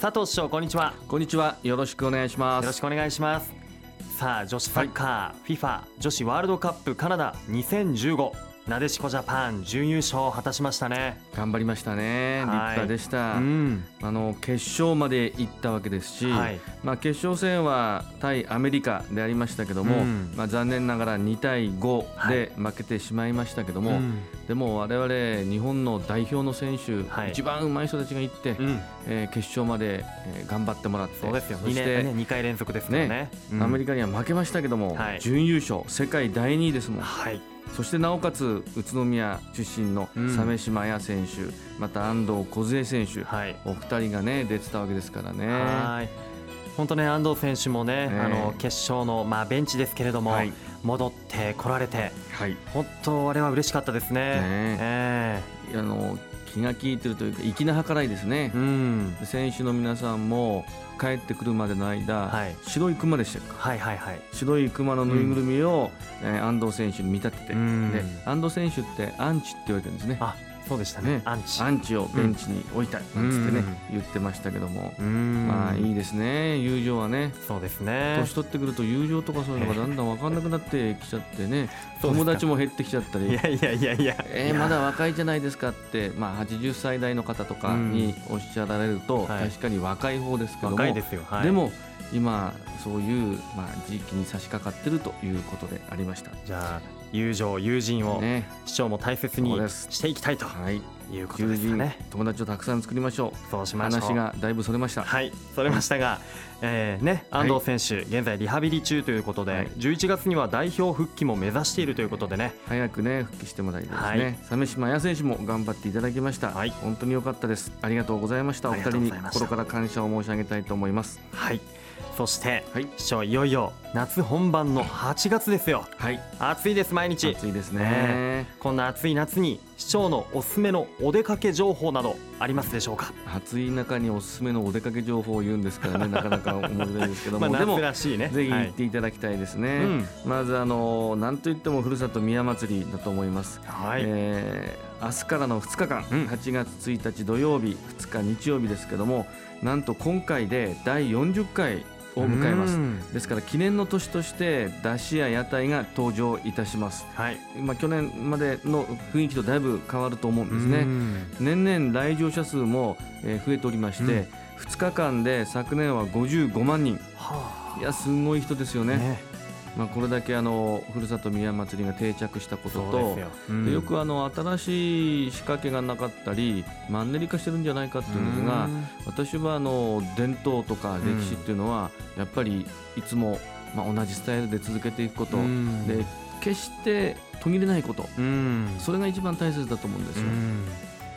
佐藤師匠こんにちは。こんにちは。よろしくお願いします。よろしくお願いします。さあ女子サッカー、FIFA 女子ワールドカップカナダ2015なでしこジャパン準優勝を果たしましたね。頑張りましたね、立派でした、うん、あの決勝まで行ったわけですし、はい、まあ、決勝戦は対アメリカでありましたけども、うん、まあ、残念ながら2対5で負けてしまいましたけども、はい、でも我々日本の代表の選手、はい、一番うまい人たちが行って、うん、えー、決勝まで、えー、頑張ってもらってそうですよ。そして 2, ね、2回連続ですね、ねアメリカには負けましたけども、準優勝世界第2位ですもん。はいそしてなおかつ宇都宮出身の鮫島彩選手、うん、また安藤梢選手、はい、お二人がね出てたわけですからね。本当ね安藤選手もね、あの決勝のまあベンチですけれども、はい、戻ってこられて、はい、本当あれは嬉しかったですね。ねえ。ー、あの気が利いてるというか粋な計らいですね、うん、選手の皆さんも帰ってくるまでの間、はい、白い熊でしたか、はいはいはい、白い熊のぬいぐるみを、うん、えー、安藤選手に見立てて、うん、で安藤選手ってアンチって言われてるんですね。あそうでしたね。アンチ。アンチをベンチに置いたいなんつってね、言ってましたけども。まあいいですね。友情はね。そうですね。年取ってくると友情とかそういうのがだんだん分かんなくなってきちゃってね。友達も減ってきちゃったり。いやいやいやいや。えー、まだ若いじゃないですかって。まあ80歳代の方とかにおっしゃられると、確かに若い方ですけども。若いですよ、でも今そういう、まあ、時期に差し掛かっているということでありました。じゃあ友情友人を市長も大切にしていきたいと、はい。いうことですね。友達をたくさん作りましょう。そうしましょう。話がだいぶそれました。はいそれましたが、えーね、安藤選手、現在リハビリ中ということで、はい、11月には代表復帰も目指しているということでね。早くね復帰してもらいたいですね、はい、鮫島彩選手も頑張っていただきました、はい、本当に良かったです。ありがとうございました。お二人に心から感謝を申し上げたいと思います。はいそして、はい、師匠いよいよ夏本番の8月ですよ、はい、暑いです毎日。暑いですね、え。ー、こんな暑い夏に市長のおすすめのお出かけ情報などありますでしょうか？暑い中におすすめのお出かけ情報を言うんですからね なかなか面白いですけども。まあ、でもらしいね。ぜひ行っていただきたいですね、はいうん、まずあのなんといってもふるさと宮祭りだと思います、はい。えー、明日からの2日間、うん、8月1日土曜日2日日曜日ですけどもなんと今回で第40回を迎えます。ですから記念の年として出汁や屋台が登場いたします、はい、まあ、去年までの雰囲気とだいぶ変わると思うんですね。年々来場者数も増えておりまして、2日間で昨年は55万人、はあ、いやすごい人ですよね。ねまあ、これだけあのふるさと宮祭りが定着したこととよ。うん、よくあの新しい仕掛けがなかったりマンネリ化してるんじゃないかっていうんですが私はあの伝統とか歴史っていうのはやっぱりいつもまあ同じスタイルで続けていくこと。で決して途切れないこと。それが一番大切だと思うんですよ。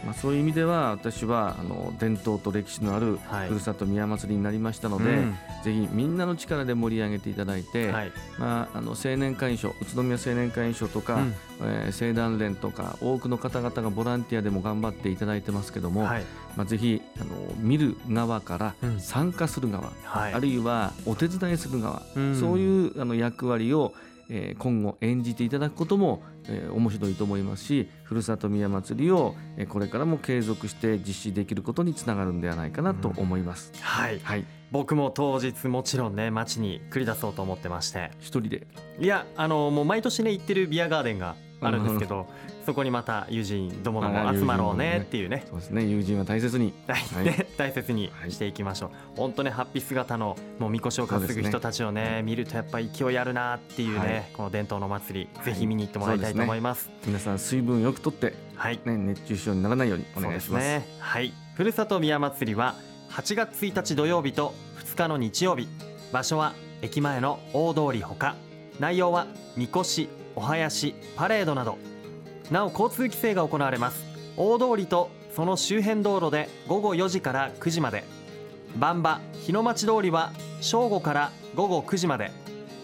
まあ、そういう意味では私はあの伝統と歴史のあるふるさと宮祭りになりましたので、はいうん、ぜひみんなの力で盛り上げていただいて、はい、まあ、あの青年会員賞宇都宮青年会員賞とか、うん、えー、青団連とか多くの方々がボランティアでも頑張っていただいてますけども、はい、まあ、ぜひあの見る側から参加する側、うん、あるいはお手伝いする側、そういうあの役割をえ今後演じていただくことも、え面白いと思いますしふるさと宮まつりを、えこれからも継続して実施できることにつながるんではないかなと思います。うん、はい、はい。僕も当日もちろんね街に繰り出そうと思ってまして。一人で？いやあのもう毎年ね行ってるビアガーデンがあるんですけど、そこにまた友人どもども集まろうねっていうね。そうですね。友人は大切に、はい、大切にしていきましょう、はい、本当ねハッピー姿のもうみこしを担ぐ人たちをね、ね、見るとやっぱり勢いあるなっていうね、はい、この伝統の祭り、ぜひ見に行ってもらいたいと思います、ね、皆さん水分よくとって、はい。ね、熱中症にならないようにお願いします。ね。はい。ふるさと宮祭りは8月1日土曜日と2日の日曜日。場所は駅前の大通りほか。内容はみこしお囃子パレードなどなお交通規制が行われます。大通りとその周辺道路で午後4時から9時まで。番場日の町通りは正午から午後9時まで。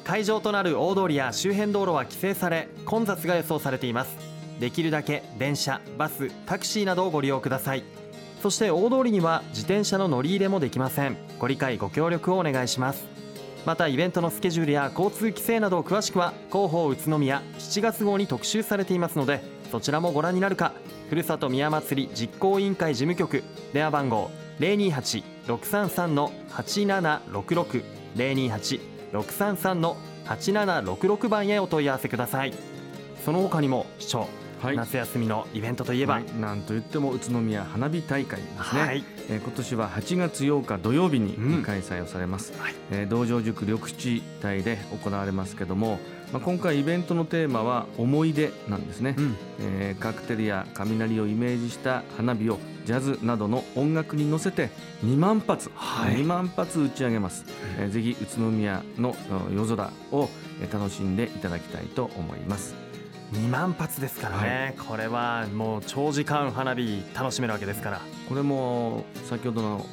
会場となる大通りや周辺道路は規制され混雑が予想されています。できるだけ電車バスタクシーなどをご利用ください。そして大通りには自転車の乗り入れもできません。ご理解ご協力をお願いします。またイベントのスケジュールや交通規制など詳しくは広報宇都宮7月号に特集されていますのでそちらもご覧になるか。ふるさと宮祭り実行委員会事務局。電話番号028-633の8766 028-633の8766番へお問い合わせください。その他にも市長はい、夏休みのイベントといえば、はい、なんといっても宇都宮花火大会ですね、はい、えー、今年は8月8日土曜日に開催をされます、うんはい、えー、道場塾緑地帯で行われますけども、まあ、今回イベントのテーマは思い出なんですね、うん、えー、カクテルや雷をイメージした花火をジャズなどの音楽に乗せて2万発、はい、2万発打ち上げます、うん、えー、ぜひ宇都宮の夜空を楽しんでいただきたいと思います2万発ですからね、はい、これはもう長時間花火楽しめるわけですから。これも先ほどの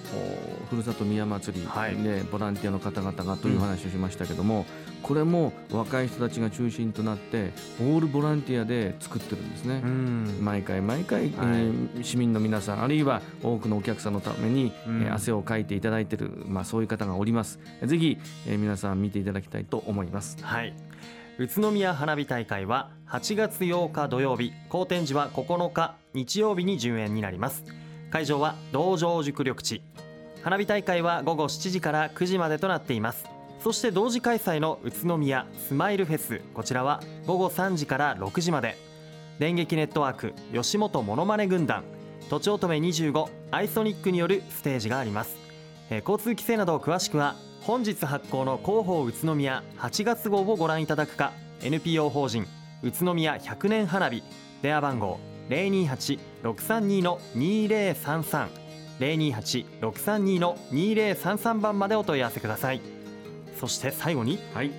ふるさと宮祭りでボランティアの方々がという話をしましたけども、うん、これも若い人たちが中心となってオールボランティアで作ってるんですね、うん、毎回毎回、市民の皆さんあるいは多くのお客さんのために、うん、えー、汗をかいていただいている、まあ、そういう方がおります。ぜひ、えー、皆さん見ていただきたいと思います。はい宇都宮花火大会は8月8日土曜日好天時は9日日曜日に順延になります。会場は道場塾緑地。花火大会は午後7時から9時までとなっています。そして同時開催の宇都宮スマイルフェスこちらは午後3時から6時まで。電撃ネットワーク吉本ものまね軍団。とちおとめ25アイソニックによるステージがあります、えー、交通規制など詳しくは本日発行の広報宇都宮8月号をご覧いただくか。NPO 法人宇都宮100年花火。電話番号028-632の2033 028-632の2033番までお問い合わせください。そして最後にはい。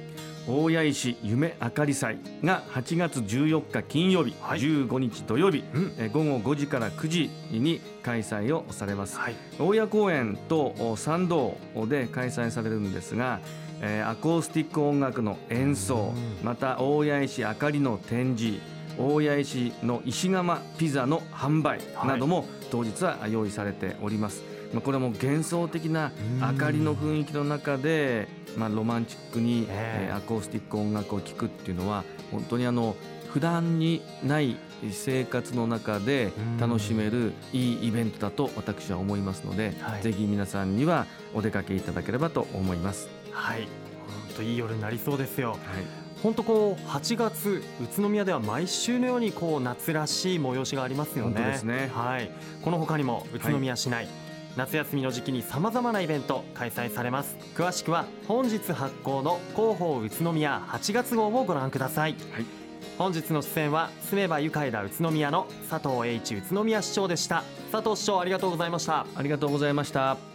大谷石夢あかり祭が8月14日金曜日、はい、15日土曜日、うん、え午後5時から9時に開催をされます、はい、大谷公園と参道で開催されるんですが、えー、アコースティック音楽の演奏、また大谷石あかりの展示大谷石の石窯ピザの販売なども当日は用意されております、まあ、これも幻想的な明かりの雰囲気の中でまあ、ロマンチックに、えー、アコースティック音楽を聴くっていうのは本当にあの普段にない生活の中で楽しめるいいイベントだと私は思いますので、はい、ぜひ皆さんにはお出かけいただければと思います。はい、本当いい夜になりそうですよ。はい本当こう8月宇都宮では毎週のようにこう夏らしい催しがありますよね。ですね。はい。この他にも宇都宮市内、はい夏休みの時期にさまざまなイベント開催されます。詳しくは本日発行の広報宇都宮8月号をご覧ください、はい、本日の出演は住めば愉快だ宇都宮の佐藤栄一宇都宮市長でした。佐藤市長ありがとうございました。ありがとうございました